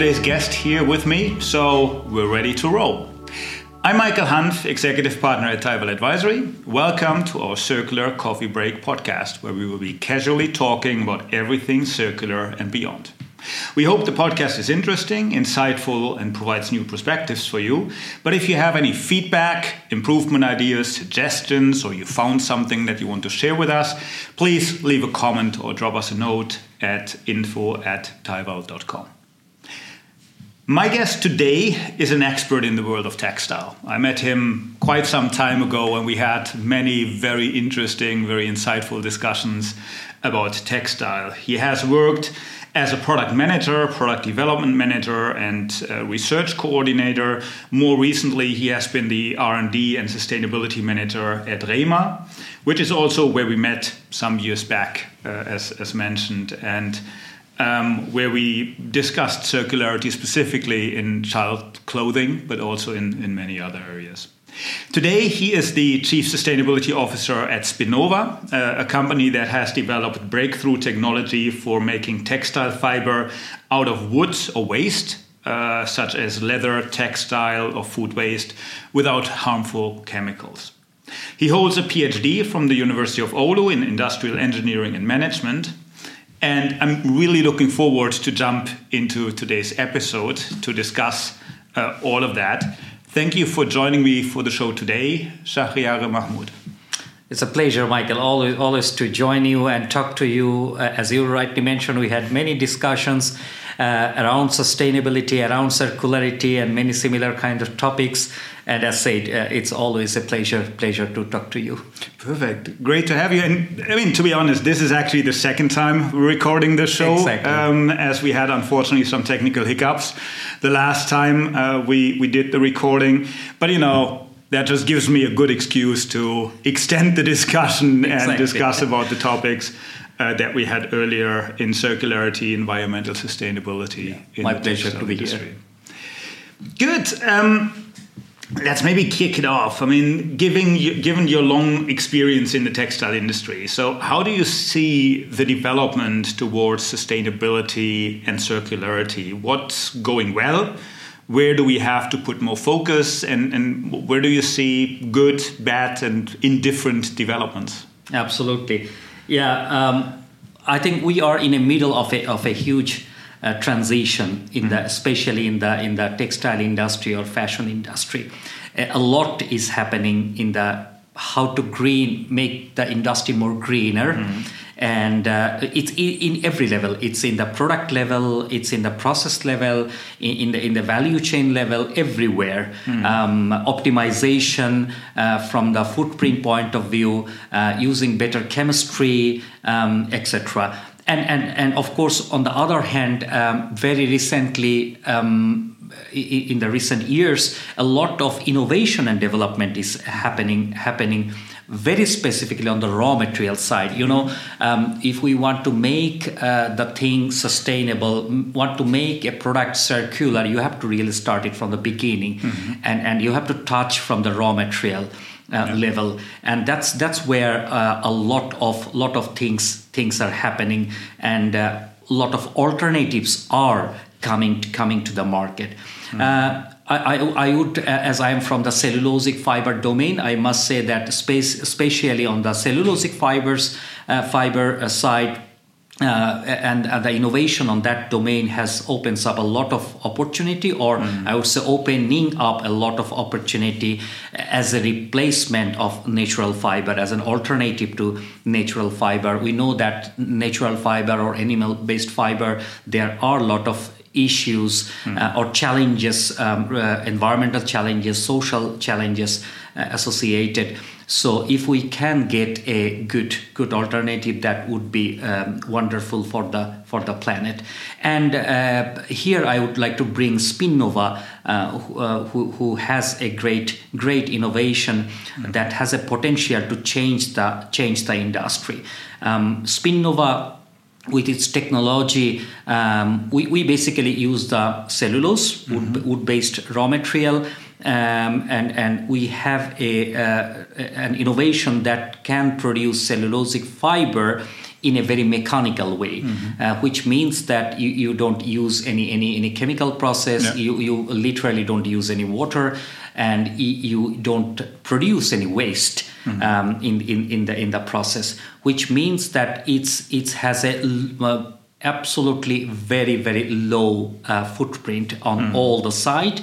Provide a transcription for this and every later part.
today's guest here with me, so we're ready to roll. I'm Michael Hanf, Executive Partner at Taival Advisory. Welcome to our Circular Coffee Break podcast, where we will be casually talking about everything circular and beyond. We hope the podcast is interesting, insightful, and provides new perspectives for you. But if you have any feedback, improvement ideas, suggestions, or you found something that you want to share with us, please leave a comment or drop us a note at info at taival.com. My guest today is an expert in the world of textile. I met him quite some time ago and we had many very interesting, very insightful discussions about textile. He has worked as a product manager, product development manager, and research coordinator. More recently, he has been the R&D and sustainability manager at Reima, which is also where we met some years back, uh, as, as mentioned, and um, where we discussed circularity specifically in child clothing, but also in, in many other areas. Today, he is the Chief Sustainability Officer at Spinnova, uh, a company that has developed breakthrough technology for making textile fiber out of wood or waste, uh, such as leather, textile, or food waste, without harmful chemicals. He holds a PhD from the University of Oulu in Industrial Engineering and Management. And I'm really looking forward to jump into today's episode to discuss uh, all of that. Thank you for joining me for the show today, Shahriare Mahmood. It's a pleasure, Michael, always, always to join you and talk to you. Uh, as you rightly mentioned, we had many discussions uh, around sustainability, around circularity, and many similar kind of topics. And as said, uh, it's always a pleasure pleasure to talk to you. Perfect, great to have you. And I mean, to be honest, this is actually the second time we're recording this show, exactly. um, as we had unfortunately some technical hiccups the last time uh, we we did the recording. But you know, that just gives me a good excuse to extend the discussion Exactly. and discuss about the topics uh, that we had earlier in circularity, environmental sustainability. In My the pleasure to be here. industry. Good. Um, let's maybe kick it off. I mean, given you, given your long experience in the textile industry, so how do you see the development towards sustainability and circularity? What's going well? Where do we have to put more focus, and, and where do you see good, bad, and indifferent developments? Absolutely, yeah. Um, I think we are in the middle of a of a huge uh, transition in the especially in the in the textile industry or fashion industry. A, a lot is happening in the how to green make the industry more greener. And uh, it's in every level. It's in the product level. It's in the process level. In, in the in the value chain level. Everywhere. Um, optimization uh, from the footprint point of view, uh, using better chemistry, um, etc. And, and and of course, on the other hand, um, very recently. Um, in the recent years, a lot of innovation and development is happening happening very specifically on the raw material side. You know, um, if we want to make uh, the thing sustainable, want to make a product circular, you have to really start it from the beginning, and and you have to touch from the raw material. Uh, level and that's that's where uh, a lot of lot of things things are happening and uh, a lot of alternatives are coming coming to the market. Uh, I, I, I would, uh, as I am from the cellulosic fiber domain, I must say that space, especially on the cellulosic fibers uh, fiber uh, side. Uh, and uh, the innovation on that domain has opens up a lot of opportunity, or I would say opening up a lot of opportunity as a replacement of natural fiber, as an alternative to natural fiber. We know that natural fiber or animal-based fiber, there are a lot of issues uh, or challenges, um, uh, environmental challenges, social challenges uh, associated. So if we can get a good good alternative, that would be um, wonderful for the for the planet. And uh, here I would like to bring Spinnova, uh, who, uh, who, who has a great great innovation that has a potential to change the change the industry. Um, Spinnova with its technology, um, we, we basically use the cellulose, wood, wood-based raw material, um, and and we have a uh, an innovation that can produce cellulosic fiber in a very mechanical way, mm-hmm. uh, which means that you, you don't use any, any, any chemical process, yeah. you, you literally don't use any water, and you don't produce any waste mm-hmm. um, in, in, in, the, in the process, which means that it's, it has a uh, absolutely very, very low uh, footprint on mm-hmm. all the site.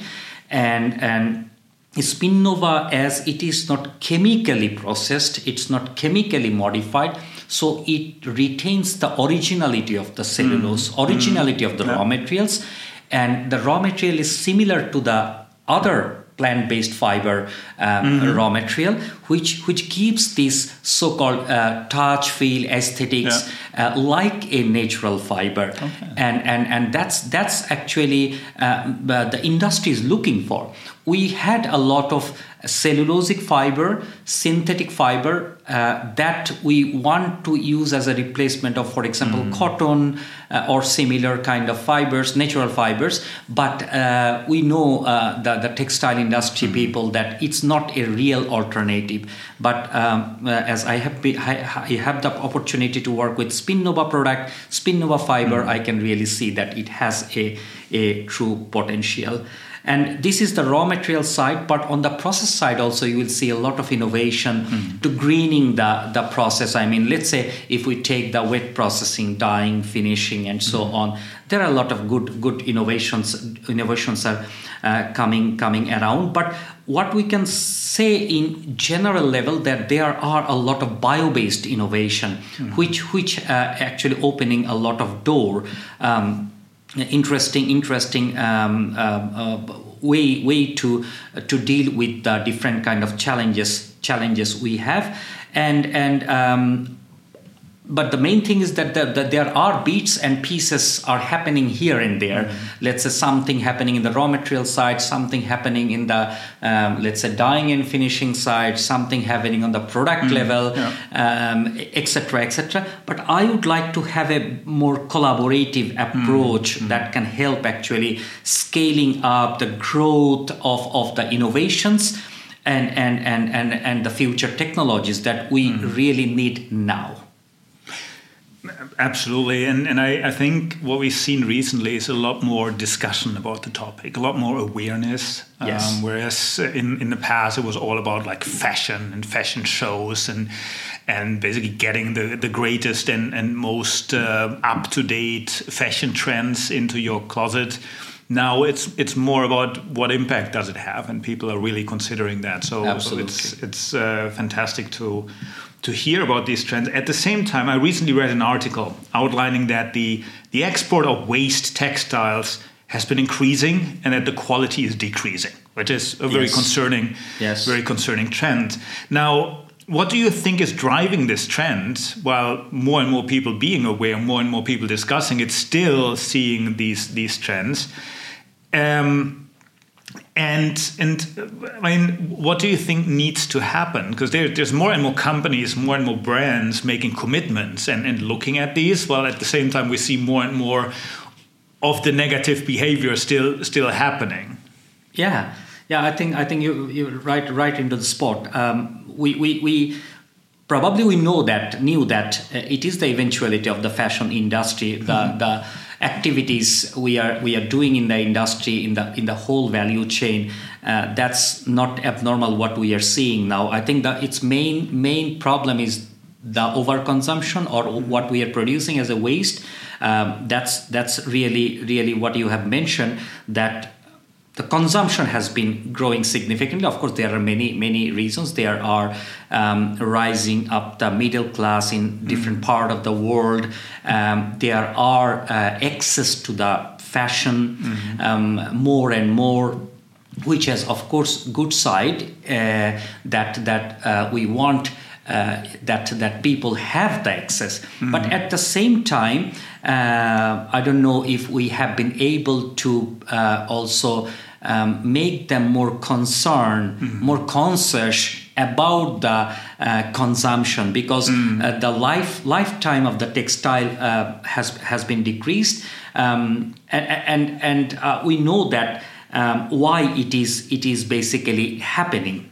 And, and Spinnova, as it is not chemically processed, it's not chemically modified, so it retains the originality of the cellulose, mm. originality mm. of the yeah. raw materials, and the raw material is similar to the other plant-based fiber um, mm-hmm. raw material, which which gives this so-called uh, touch, feel, aesthetics yeah. uh, like a natural fiber, okay. and and and that's that's actually uh, the industry is looking for. We had a lot of cellulosic fiber, synthetic fiber uh, that we want to use as a replacement of, for example, mm. cotton uh, or similar kind of fibers, natural fibers. But uh, we know uh, the, the textile industry mm. people that it's not a real alternative. But um, uh, as I have, be, I, I, have the opportunity to work with Spinnova product, Spinnova fiber, mm. I can really see that it has a, a true potential. And this is the raw material side, but on the process side also you will see a lot of innovation mm. to greening the, the process. I mean, let's say if we take the wet processing, dyeing, finishing, and so mm. on, there are a lot of good good innovations innovations are uh, coming coming around. But what we can say in general level that there are a lot of bio-based innovation, mm. which which uh, actually opening a lot of door. Um, interesting interesting um, uh, uh, way way to uh, to deal with the different kind of challenges challenges we have. And and um, but the main thing is that, the, that there are beats and pieces are happening here and there mm-hmm. let's say something happening in the raw material side something happening in the um, let's say dyeing and finishing side something happening on the product mm-hmm. level etc yeah. etc um, et but i would like to have a more collaborative approach mm-hmm. that can help actually scaling up the growth of, of the innovations and, and, and, and, and the future technologies that we mm-hmm. really need now Absolutely, and and I, I think what we've seen recently is a lot more discussion about the topic, a lot more awareness. Yes. Um, whereas in in the past it was all about like fashion and fashion shows and and basically getting the the greatest and and most uh, up to date fashion trends into your closet. Now it's it's more about what impact does it have, and people are really considering that. So, so it's it's uh, fantastic to to hear about these trends. At the same time, I recently read an article outlining that the, the export of waste textiles has been increasing and that the quality is decreasing, which is a very yes. concerning, yes. very concerning trend. Now, what do you think is driving this trend? While more and more people being aware, more and more people discussing it, still seeing these these trends. Um, and and I mean, what do you think needs to happen? Because there, there's more and more companies, more and more brands making commitments and, and looking at these. While at the same time, we see more and more of the negative behavior still still happening. Yeah, yeah. I think I think you you right right into the spot. Um, we we we probably we know that knew that uh, it is the eventuality of the fashion industry the mm-hmm. the activities we are we are doing in the industry in the in the whole value chain uh, that's not abnormal what we are seeing now. I think that its main main problem is the overconsumption or what we are producing as a waste. Um, that's that's really really what you have mentioned that the consumption has been growing significantly. Of course, there are many, many reasons. There are um, rising up the middle class in different mm. part of the world. Um, there are uh, access to the fashion mm-hmm. um, more and more which has of course good side uh, that that uh, we want uh, that that people have the access mm-hmm. but at the same time uh, I don't know if we have been able to uh, also um, make them more concerned, mm-hmm. more conscious about the uh, consumption because mm. uh, the life lifetime of the textile uh, has has been decreased, um, and and, and uh, we know that um, why it is it is basically happening.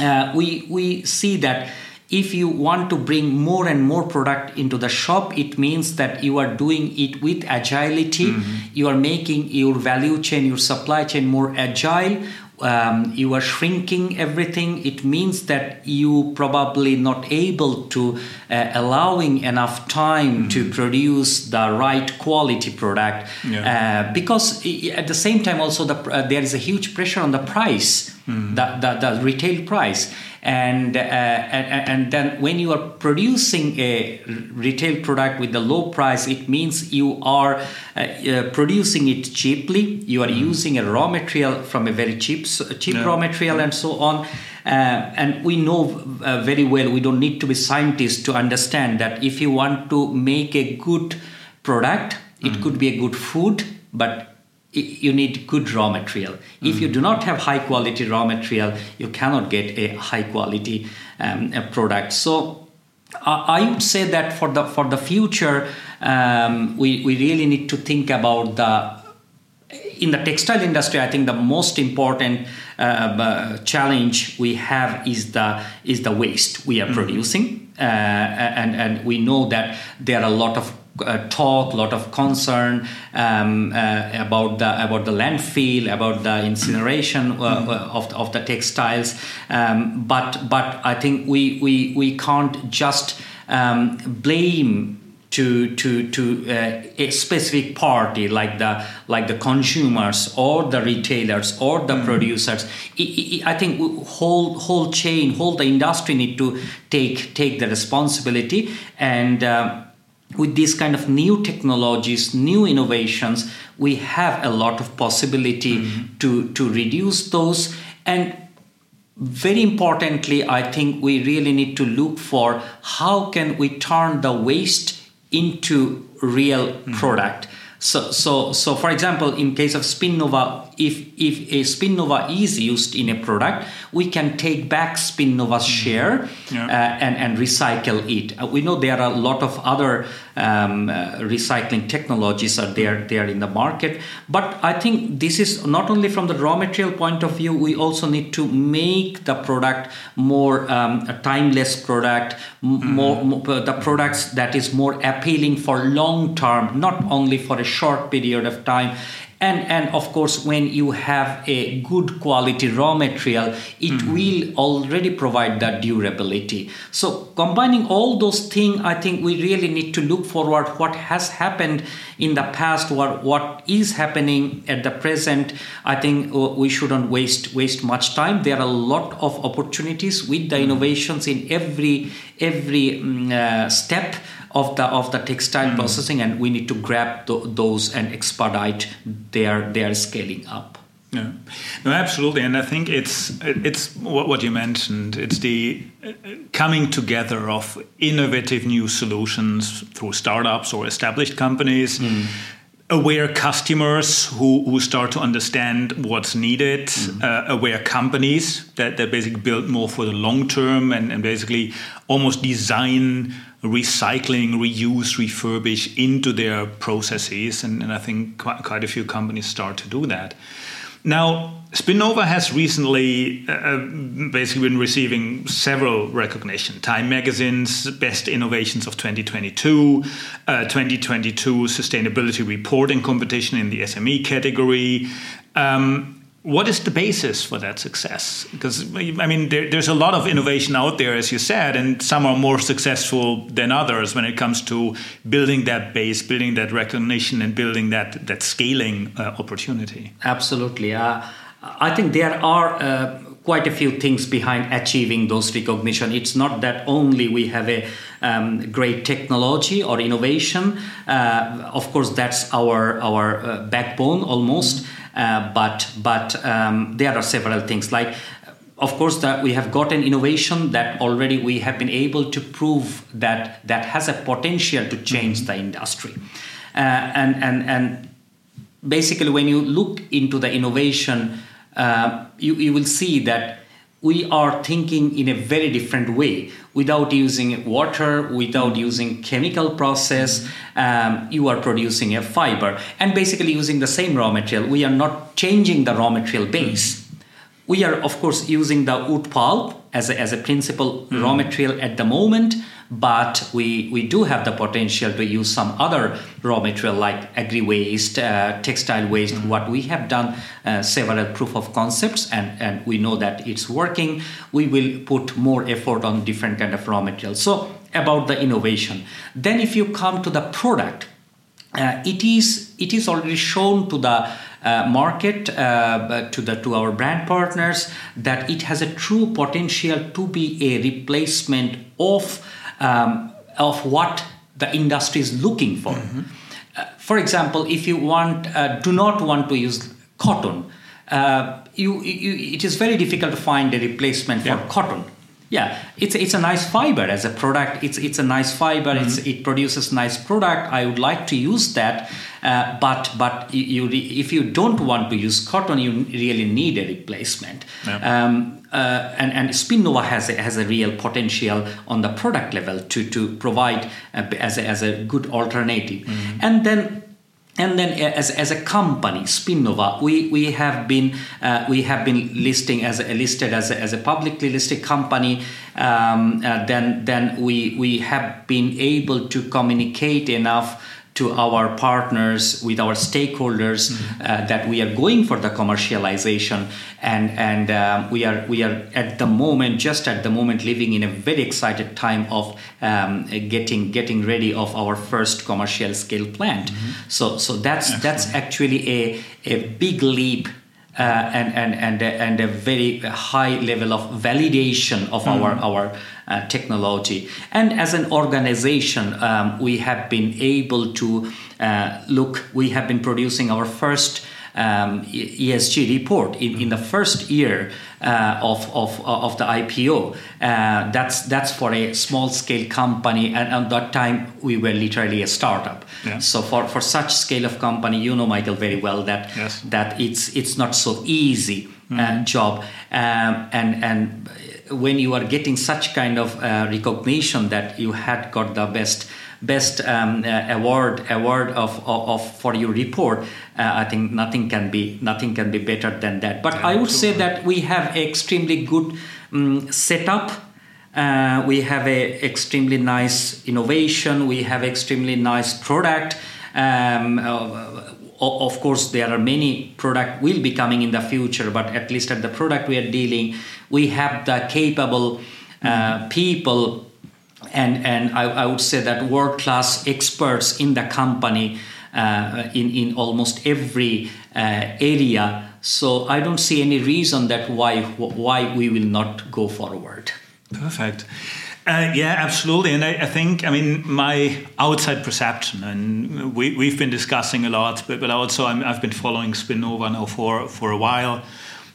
Uh, we we see that if you want to bring more and more product into the shop it means that you are doing it with agility mm-hmm. you are making your value chain your supply chain more agile um, you are shrinking everything it means that you probably not able to uh, allowing enough time mm-hmm. to produce the right quality product yeah. uh, because at the same time also the, uh, there is a huge pressure on the price mm-hmm. the, the, the retail price and, uh, and, and then when you are producing a retail product with the low price it means you are uh, uh, producing it cheaply you are mm. using a raw material from a very cheap cheap yeah. raw material and so on uh, and we know uh, very well we don't need to be scientists to understand that if you want to make a good product it mm. could be a good food but you need good raw material. Mm-hmm. If you do not have high quality raw material, you cannot get a high quality um, product. So I would say that for the for the future, um, we we really need to think about the in the textile industry. I think the most important uh, uh challenge we have is the is the waste we are mm-hmm. producing, uh, and and we know that there are a lot of uh, talk, a lot of concern um, uh, about the about the landfill, about the incineration uh, mm-hmm. of, the, of the textiles. Um, but but I think we we we can't just um, blame to to to uh, a specific party like the like the consumers or the retailers or the mm. producers it, it, i think whole whole chain whole the industry need to take take the responsibility and uh, with these kind of new technologies new innovations we have a lot of possibility mm-hmm. to to reduce those and very importantly i think we really need to look for how can we turn the waste into real mm-hmm. product so so so for example in case of spinnova if if a spinnova is used in a product we can take back spinnova's mm-hmm. share yeah. uh, and and recycle it uh, we know there are a lot of other um, uh, recycling technologies are there there in the market but i think this is not only from the raw material point of view we also need to make the product more um, a timeless product mm-hmm. more, more, uh, the products that is more appealing for long term not only for a short period of time and and of course when you have a good quality raw material it mm-hmm. will already provide that durability so combining all those things i think we really need to look forward what has happened in the past what what is happening at the present i think uh, we shouldn't waste waste much time there are a lot of opportunities with the mm-hmm. innovations in every every um, uh, step of the of the textile mm. processing, and we need to grab th- those and expedite their their scaling up. Yeah, no, absolutely, and I think it's it's what, what you mentioned. It's the uh, coming together of innovative new solutions through startups or established companies. Mm aware customers who, who start to understand what's needed, mm-hmm. uh, aware companies that, that basically build more for the long term and, and basically almost design recycling, reuse, refurbish into their processes. And, and I think quite, quite, a few companies start to do that. Now, Spinnova has recently uh, uh basically been receiving several recognition. Time Magazine's Best Innovations of 2022, uh, 2022 Sustainability Reporting Competition in the SME category. Um, what is the basis for that success? Because I mean, there, there's a lot of innovation out there, as you said, and some are more successful than others when it comes to building that base, building that recognition, and building that that scaling uh, opportunity. Absolutely, uh, I think there are. Uh, quite a few things behind achieving those recognition it's not that only we have a um, great technology or innovation uh, of course that's our our uh, backbone almost mm-hmm uh, but but um, there are several things like of course that we have got an innovation that already we have been able to prove that that has a potential to change mm-hmm. the industry uh, and and and basically when you look into the innovation uh, you, you will see that we are thinking in a very different way without using water without using chemical process. Um, you are producing a fiber and basically using the same raw material. We are not changing the raw material base. We are of course using the wood pulp as a, as a principal mm. raw material at the moment, but we, we do have the potential to use some other raw material like agri waste, uh, textile waste. Mm. What we have done uh, several proof of concepts, and, and we know that it's working. We will put more effort on different kind of raw materials. So about the innovation. Then if you come to the product, uh, it is it is already shown to the uh, market uh, to the to our brand partners that it has a true potential to be a replacement of um, of what the industry is looking for. Mm-hmm. Uh, for example, if you want uh, do not want to use cotton, uh, you, you, it is very difficult to find a replacement yeah. for cotton yeah it's it's a nice fiber as a product it's it's a nice fiber mm-hmm. it's it produces nice product i would like to use that uh, but but you, if you don't want to use cotton you really need a replacement yeah. um, uh, and, and Spinnova has a, has a real potential on the product level to, to provide as, a, as a good alternative. Mm-hmm. And then and then as, as a company spinnova we, we have been uh, we have been listing as a, listed as a, as a publicly listed company um, uh, then then we we have been able to communicate enough to our partners with our stakeholders mm-hmm. uh, that we are going for the commercialization and and um, we are we are at the moment just at the moment living in a very excited time of um, getting getting ready of our first commercial scale plant mm-hmm. so so that's Excellent. that's actually a a big leap uh, and and and a, and a very high level of validation of mm. our our uh, technology. And as an organization, um, we have been able to uh, look. We have been producing our first um, ESG report in, in the first year uh, of, of, of the IPO. Uh, that's, that's for a small scale company, and at that time we were literally a startup. Yeah. So for, for such scale of company, you know, Michael, very well that yes. that it's it's not so easy uh, mm-hmm. job, um, and and when you are getting such kind of uh, recognition that you had got the best best um, uh, award award of, of, of, for your report uh, i think nothing can be nothing can be better than that. But yeah, i would say that we have extremely good um, setup. Uh, we have a extremely nice innovation. We have extremely nice product. Um, uh, of course there are many product will be coming in the future but at least at the product we are dealing we have the capable uh, people and and I, I would say that world class experts in the company uh, in in almost every uh, area. So I don't see any reason that why why we will not go forward. Perfect. Uh, yeah, absolutely. And I, I, think, I mean, my outside perception, and we, we've been discussing a lot, but, but also i have been following Spinnova now for, for a while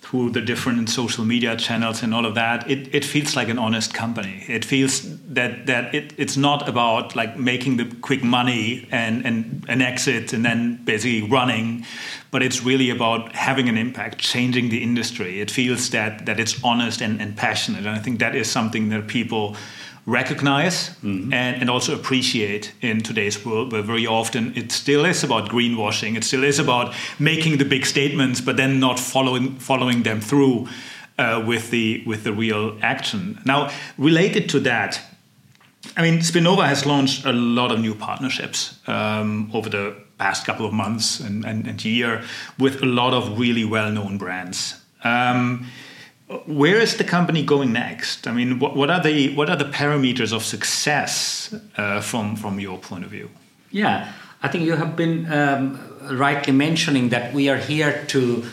through the different social media channels and all of that, it, it feels like an honest company. It feels that that it, it's not about like making the quick money and, and an exit and then basically running, but it's really about having an impact, changing the industry. It feels that that it's honest and, and passionate. And I think that is something that people recognize mm-hmm. and, and also appreciate in today's world where very often it still is about greenwashing it still is about making the big statements but then not following following them through uh, with the with the real action now related to that I mean, spinnova has launched a lot of new partnerships um, over the past couple of months and, and, and year with a lot of really well-known brands. Um, where is the company going next? I mean, what, what are the what are the parameters of success uh, from from your point of view? Yeah, I think you have been um, rightly mentioning that we are here to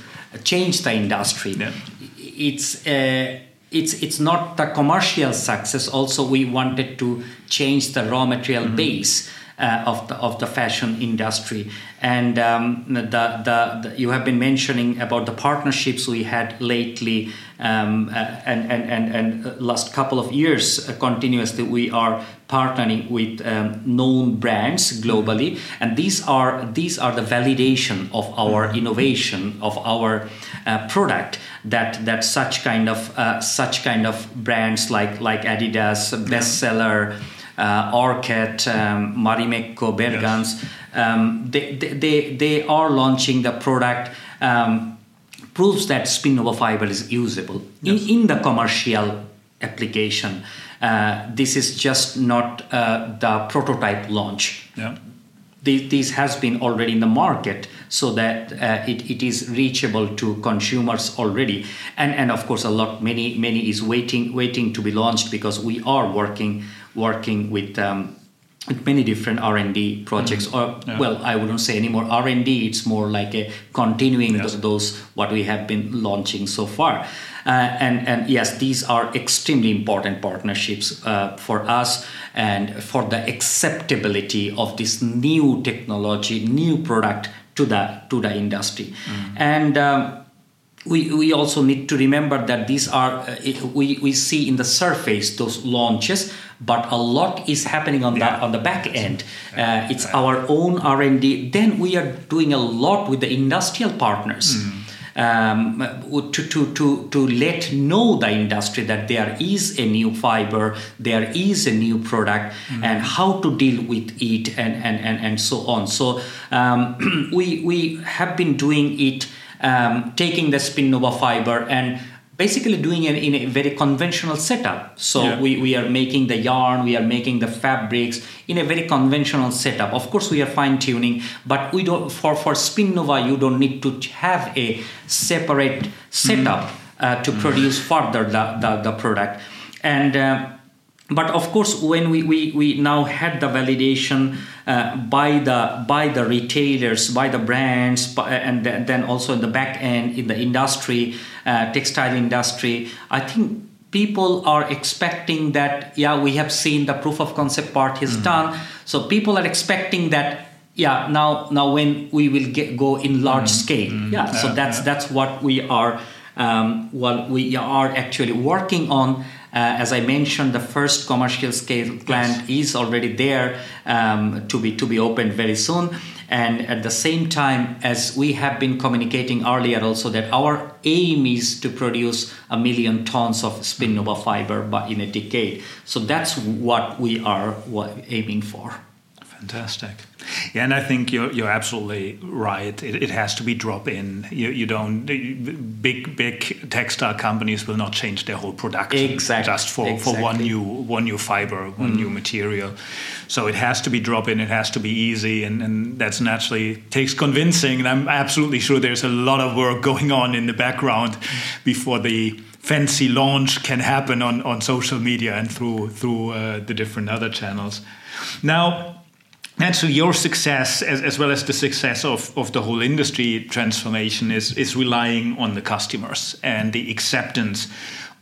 change the industry. Yeah. It's uh, it's it's not the commercial success. Also, we wanted to change the raw material mm-hmm. base. Uh, of the of the fashion industry. And um, the, the, the, you have been mentioning about the partnerships we had lately, um, uh, and, and and and last couple of years uh, continuously we are partnering with um, known brands globally, and these are these are the validation of our innovation of our uh, product that that such kind of uh, such kind of brands like like Adidas bestseller uh, um, Marimekko, Bergans, yes. um, they, they, they are launching the product. Um, proves that Spinnova fiber is usable yes. in, in the commercial application. Uh, this is just not uh, the prototype launch. Yeah. This, this, has been already in the market so that uh, it, it is reachable to consumers already and and of course a lot many many is waiting waiting to be launched because we are working working with um, many different r&d projects mm. or yeah. well i wouldn't say anymore r&d it's more like a continuing yes. those what we have been launching so far uh, and and yes these are extremely important partnerships uh, for us and for the acceptability of this new technology new product to the to the industry mm. and um, we, we also need to remember that these are uh, we, we see in the surface those launches but a lot is happening on yeah. the on the back end uh, it's our own r&d then we are doing a lot with the industrial partners mm. Um, to, to, to, to let know the industry that there is a new fiber, there is a new product, mm and how to deal with it, and, and, and, and so on. So um, we, we have been doing it um, taking the Spinnova fiber and basically doing it in a very conventional setup. So yeah. we, we are making the yarn, we are making the fabrics in a very conventional setup. Of course, we are fine tuning, but we don't for for Spinnova you don't need to have a separate setup mm. uh, to mm. produce further the, the, the product. And uh, but of course when we, we, we now had the validation uh, by the by the retailers by the brands by, and then also in the back end in the industry uh, textile industry i think people are expecting that yeah we have seen the proof of concept part is mm. done so people are expecting that yeah now now when we will get go in large mm. scale mm. Yeah, yeah, so that's yeah. that's what we are um, what we are actually working on uh, as I mentioned, the first commercial scale plant yes. is already there um, to be to be opened very soon. And at the same time, as we have been communicating earlier, also that our aim is to produce a million tons of Spinnova fiber by in a decade. So that's what we are aiming for. Fantastic. Yeah, and I think you're, you're absolutely right. It, it has to be drop in. You, you don't big big textile companies will not change their whole production exactly. just for, exactly. for one new one new fiber, one mm. new material. So it has to be drop in. It has to be easy, and, and that's naturally takes convincing. And I'm absolutely sure there's a lot of work going on in the background before the fancy launch can happen on, on social media and through through uh, the different other channels. Now and so your success, as, as well as the success of, of the whole industry transformation, is, is relying on the customers and the acceptance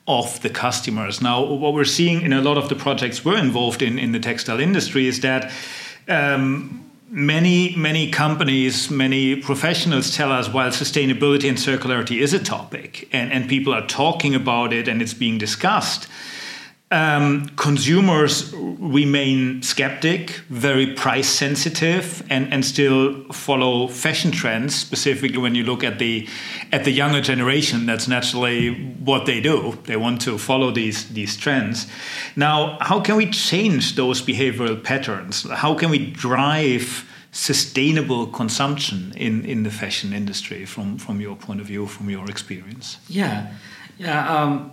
of the customers. Now, what we're seeing in a lot of the projects we're involved in in the textile industry is that um, many many companies, many professionals tell us while sustainability and circularity is a topic and, and people are talking about it and it's being discussed um, consumers remain skeptic, very price sensitive, and, and still follow fashion trends. Specifically, when you look at the at the younger generation, that's naturally what they do. They want to follow these these trends. Now, how can we change those behavioral patterns? How can we drive sustainable consumption in, in the fashion industry from, from your point of view, from your experience? Yeah, yeah. Um,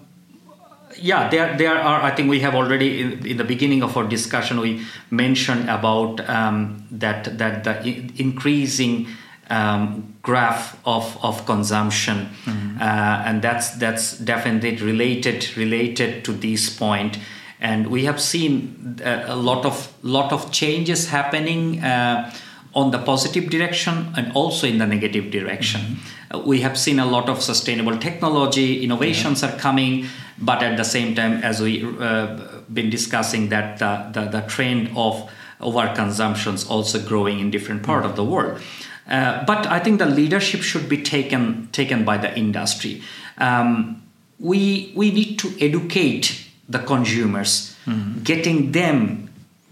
yeah, there, there are. I think we have already in, in the beginning of our discussion we mentioned about um, that that the increasing um, graph of, of consumption, mm-hmm. uh, and that's that's definitely related related to this point. And we have seen a, uh, a lot of lot of changes happening. Uh, on the positive direction and also in the negative direction. Mm-hmm. Uh, we have seen a lot of sustainable technology, innovations yeah. are coming, but at the same time, as we uh, been discussing, that the, the, the trend of overconsumption is also growing in different part mm-hmm. of the world. Uh, but I think the leadership should be taken taken by the industry. Um, we we need to educate the consumers, mm-hmm. getting them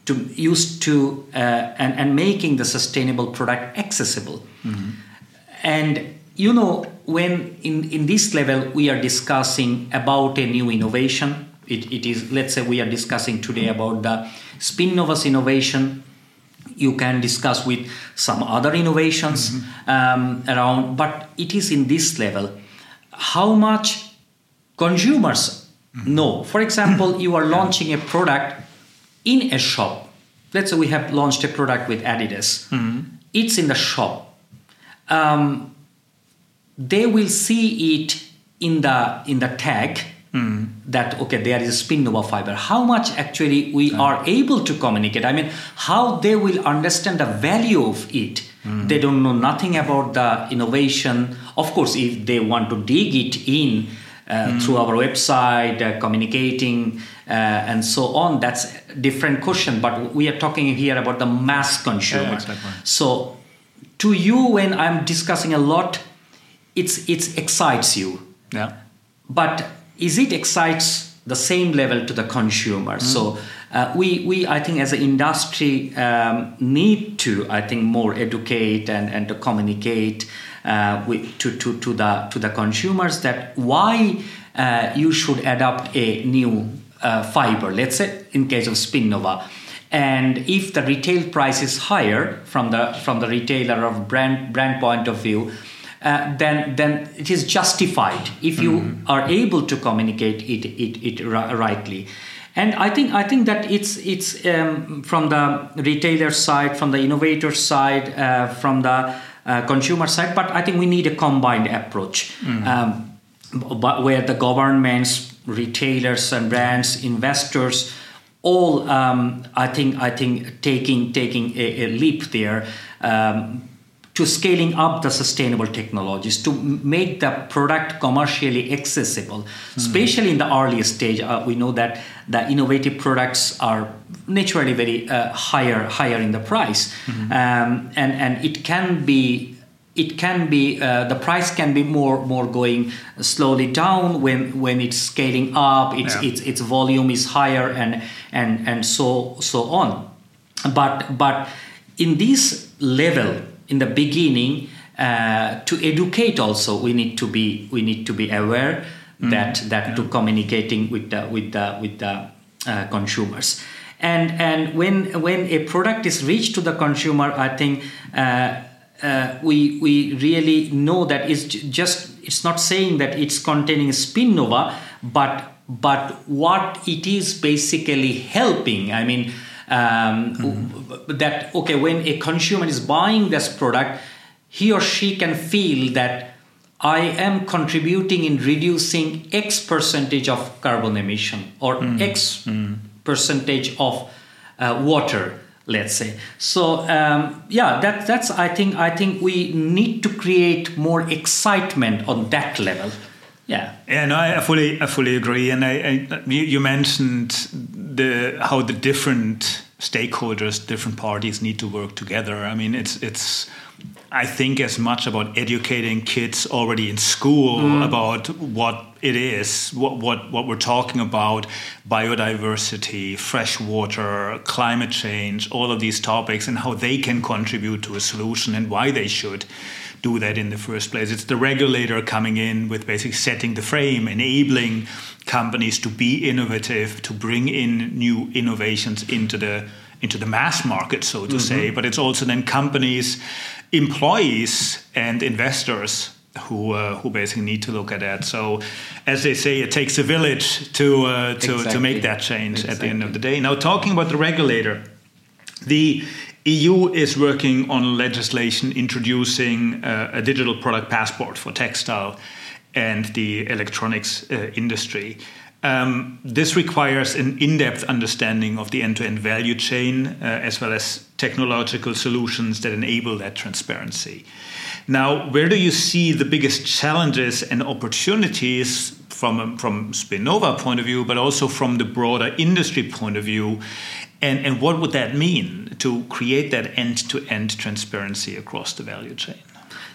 to used to uh, and, and making the sustainable product accessible. Mm-hmm. and you know when in, in this level we are discussing about a new innovation. It, it is let's say we are discussing today about the spinnova's innovation. You can discuss with some other innovations mm-hmm. um, around but it is in this level. How much consumers know? For example, you are launching a product in a shop. Let's say we have launched a product with Adidas. Hmm. It's in the shop. Um, they will see it in the in the tag hmm. that okay there is a Spinnova fiber. How much actually we are able to communicate? I mean, how they will understand the value of it. Hmm. They don't know nothing about the innovation. Of course, if they want to dig it in uh, through our website, uh, communicating, uh, and so on, that's a different question. But we are talking here about the mass consumer. Yeah, exactly. So, to you, when I'm discussing a lot, it's it excites you Yeah. but is it excites the same level to the consumer so uh, we, we i think as an industry um, need to i think more educate and, and to communicate uh, with, to, to, to the to the consumers that why uh, you should adopt a new uh, fiber let's say in case of spinnova. And if the retail price is higher from the from the retailer of brand brand point of view uh, then then it is justified if you are able to communicate it it, it ri- rightly. And I think I think that it's it's um, from the retailer side, from the innovator side, uh, from the uh, consumer side. But I think we need a combined approach, um, but where the governments, retailers, and brands, investors, all um, I think I think taking taking a, a leap there. Um, to scaling up the sustainable technologies to make the product commercially accessible. Especially in the early stage uh, we know that the innovative products are naturally very uh, higher higher in the price. Um, and and it can be it can be uh, the price can be more more going slowly down when when it's scaling up its Yeah. its its volume is higher and and and so so on. But but in this level in the beginning uh, to educate also we need to be we need to be aware that that to communicating with the with the with the uh, consumers. And and when when a product is reached to the consumer i think uh, uh, we we really know that it's just it's not saying that it's containing spinnova but but what it is basically helping. I mean um, that okay when a consumer is buying this product he or she can feel that i am contributing in reducing x percentage of carbon emission or x percentage of uh, water let's say. So um, yeah that, that's i think i think we need to create more excitement on that level. Yeah. Yeah, no, I I fully, I fully agree. And I, I you, you mentioned the how the different stakeholders, different parties need to work together. I mean, it's it's. I think as much about educating kids already in school mm. about what it is, what what what we're talking about, biodiversity, fresh water, climate change, all of these topics, and how they can contribute to a solution and why they should do that in the first place. It's the regulator coming in with basically setting the frame, enabling companies to be innovative, to bring in new innovations into the into the mass market, so to say. But it's also then companies, employees, and investors who uh, who basically need to look at that. So, as they say, it takes a village to uh, to to make that change at the end of the day. Now, talking about the regulator. The EU is working on legislation introducing uh, a digital product passport for textile and the electronics uh, industry. Um, this requires an in depth understanding of the end to end value chain uh, as well as technological solutions that enable that transparency. Now, where do you see the biggest challenges and opportunities from from Spinnova point of view, but also from the broader industry point of view? And, and what would that mean to create that end to end transparency across the value chain?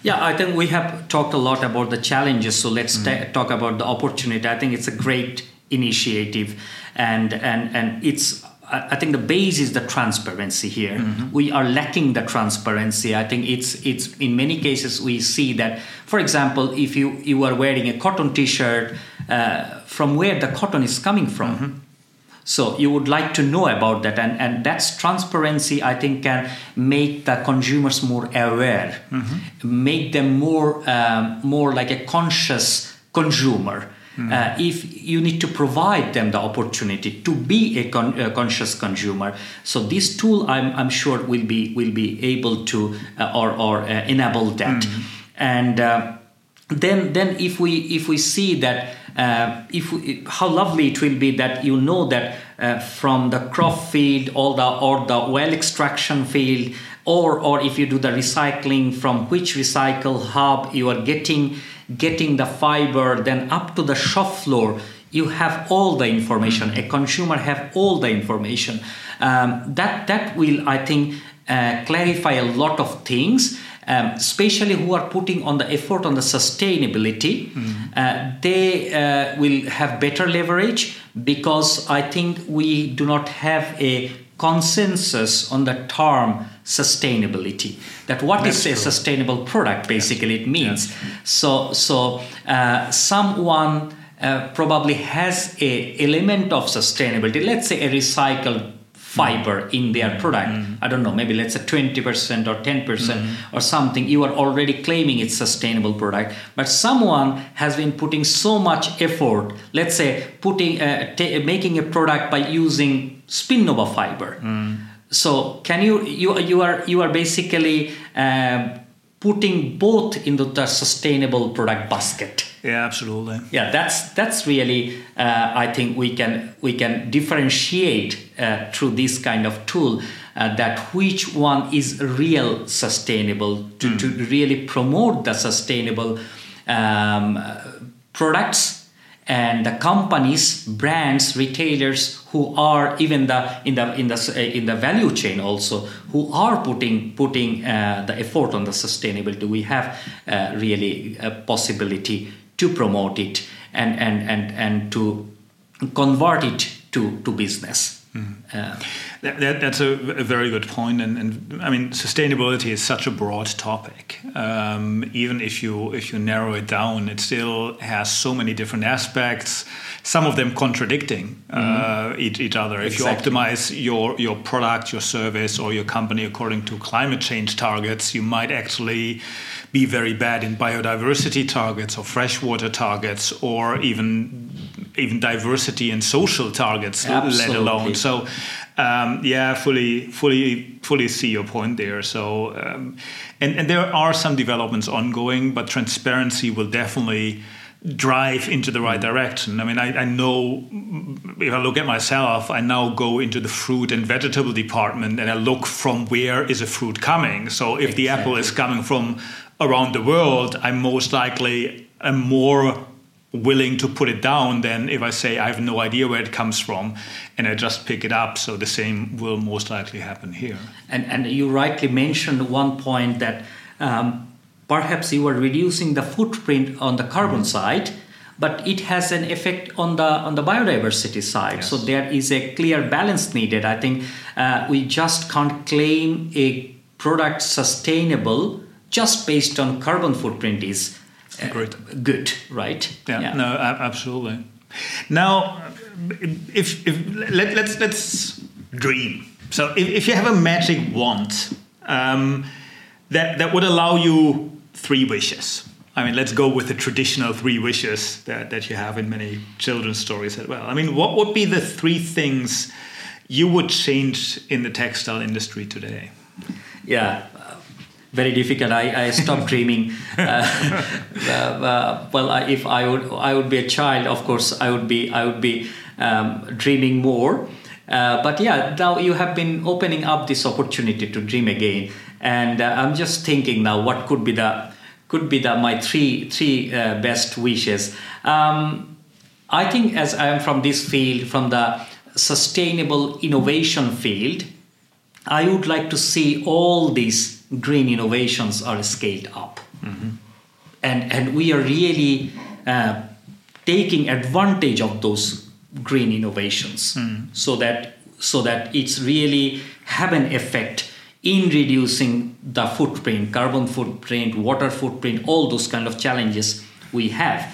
Yeah, I think we have talked a lot about the challenges. So let's ta- mm-hmm. talk about the opportunity. I think it's a great initiative, and and and it's. I think the base is the transparency here. Mm-hmm. We are lacking the transparency. I think it's it's in many cases we see that. For example, if you you are wearing a cotton T-shirt, uh, from where the cotton is coming from. Mm-hmm. So you would like to know about that, and, and that's transparency. I think can make the consumers more aware, make them more um, more like a conscious consumer, uh, if you need to provide them the opportunity to be a, con- a conscious consumer. So this tool, I'm, I'm sure, will be will be able to uh, or or uh, enable that. And uh, then then if we if we see that uh, if how lovely it will be that you know that uh, from the crop field all the or the well extraction field or or if you do the recycling from which recycle hub you are getting getting the fiber then up to the shop floor you have all the information. A consumer have all the information. Um, that that will i think uh, clarify a lot of things um, especially who are putting on the effort on the sustainability uh, they uh, will have better leverage because i think we do not have a consensus on the term sustainability. That what is That's a true. sustainable product basically it means. So so uh, someone uh, probably has a element of sustainability. Let's say a recycled fiber mm. in their mm. product. Mm. I don't know maybe let's say 20% or 10% or something you are already claiming it's sustainable product. But someone has been putting so much effort let's say putting uh, making a product by using spinnova fiber. So can you you you are you are basically um, putting both into the sustainable product basket Yeah, absolutely. yeah that's that's really uh, i think we can we can differentiate uh, through this kind of tool uh, that which one is real sustainable to, to really promote the sustainable um, products and the companies brands retailers who are even the in the in the in the value chain also who are putting putting uh, the effort on the sustainability we have uh, really a possibility to promote it and and and and to convert it to to business uh, That, that, that's a, a very good point, and, and I mean, sustainability is such a broad topic. Um, even if you if you narrow it down, it still has so many different aspects. Some of them contradicting uh, each, each other. If you optimize your your product, your service, or your company according to climate change targets, you might actually be very bad in biodiversity targets or freshwater targets, or even even diversity and social targets, let alone. So, um, yeah, fully, fully, fully see your point there. So, um, and and there are some developments ongoing, but transparency will definitely drive into the right direction. I mean, I, I know if I look at myself, I now go into the fruit and vegetable department and I look from where is a fruit coming. So, if the apple is coming from around the world, I'm most likely am more willing to put it down than if I say I have no idea where it comes from and I just pick it up. So the same will most likely happen here. And, and you rightly mentioned one point that um, perhaps you are reducing the footprint on the carbon side, but it has an effect on the on the biodiversity side. So there is a clear balance needed. I think uh, we just can't claim a product sustainable just based on carbon footprint is uh, good, right? Yeah, no, a- absolutely. Now, if, if let, let's let's dream. So, if, if you have a magic wand um, that that would allow you three wishes. I mean, let's go with the traditional three wishes that, that you have in many children's stories as well. I mean, what would be the three things you would change in the textile industry today? yeah very difficult. I, I stopped dreaming. Uh, uh, uh, well I, if i would i would be a child of course i would be i would be um, dreaming more. Uh, but yeah now you have been opening up this opportunity to dream again. And uh, i'm just thinking now what could be the could be the my three three uh, best wishes. Um, i think as i am from this field from the sustainable innovation field I would like to see all these green innovations are scaled up, and and we are really uh, taking advantage of those green innovations, so that so that it's really have an effect in reducing the footprint, carbon footprint, water footprint, all those kind of challenges we have,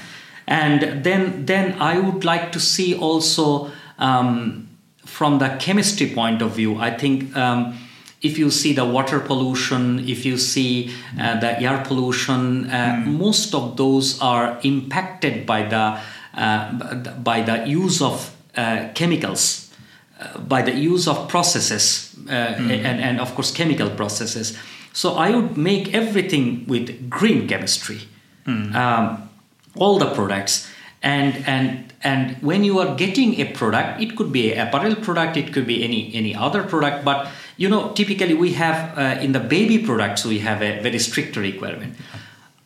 and then then I would like to see also. Um, from the chemistry point of view, I think um, if you see the water pollution, if you see uh, the air pollution, uh, most of those are impacted by the uh, by the use of uh, chemicals, uh, by the use of processes, mm. and, and of course chemical processes. So I would make everything with green chemistry, mm. um, all the products, and and and when you are getting a product, it could be an apparel product, it could be any any other product, but you know typically we have uh, in the baby products we have a very strict requirement.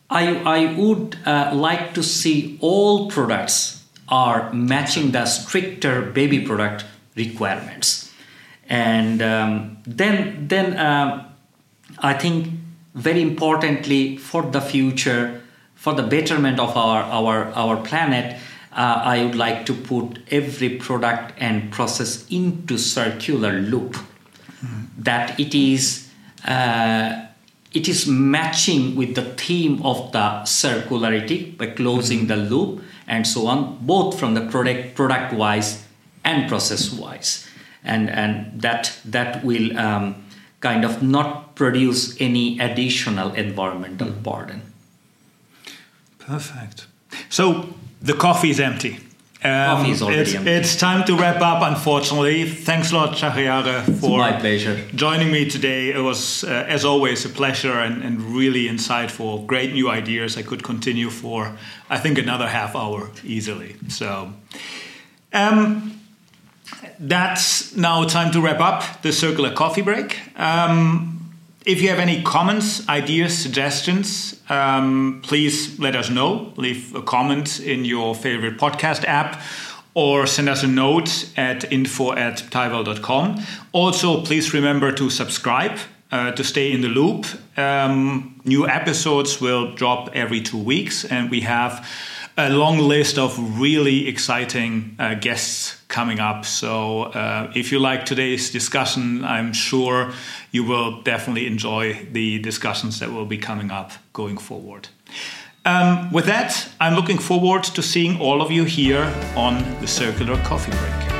I, I would uh, like to see all products are matching the stricter baby product requirements. And um, then, then uh, I think very importantly for the future, for the betterment of our, our, our planet, uh, I would like to put every product and process into circular loop. That it is uh, it is matching with the theme of the circularity by closing mm-hmm. the loop and so on, both from the product product wise and process wise, and and that that will um, kind of not produce any additional environmental mm-hmm. burden. Perfect. So the coffee is empty. Um, it's, it's, time to wrap up, unfortunately. Thanks a lot, Shahriare, for my pleasure. joining me today. It was, uh, as always, a pleasure and, and, really insightful. Great new ideas. I could continue for, I think, another half hour easily. So, um, that's now time to wrap up the circular coffee break. Um, if you have any comments, ideas, suggestions, um, please let us know. Leave a comment in your favorite podcast app or send us a note at info at taival.com. Also, please remember to subscribe uh, to stay in the loop. Um, new episodes will drop every two weeks, and we have a long list of really exciting uh, guests coming up. So, uh, if you like today's discussion, I'm sure you will definitely enjoy the discussions that will be coming up going forward. Um, with that, I'm looking forward to seeing all of you here on the Circular Coffee Break.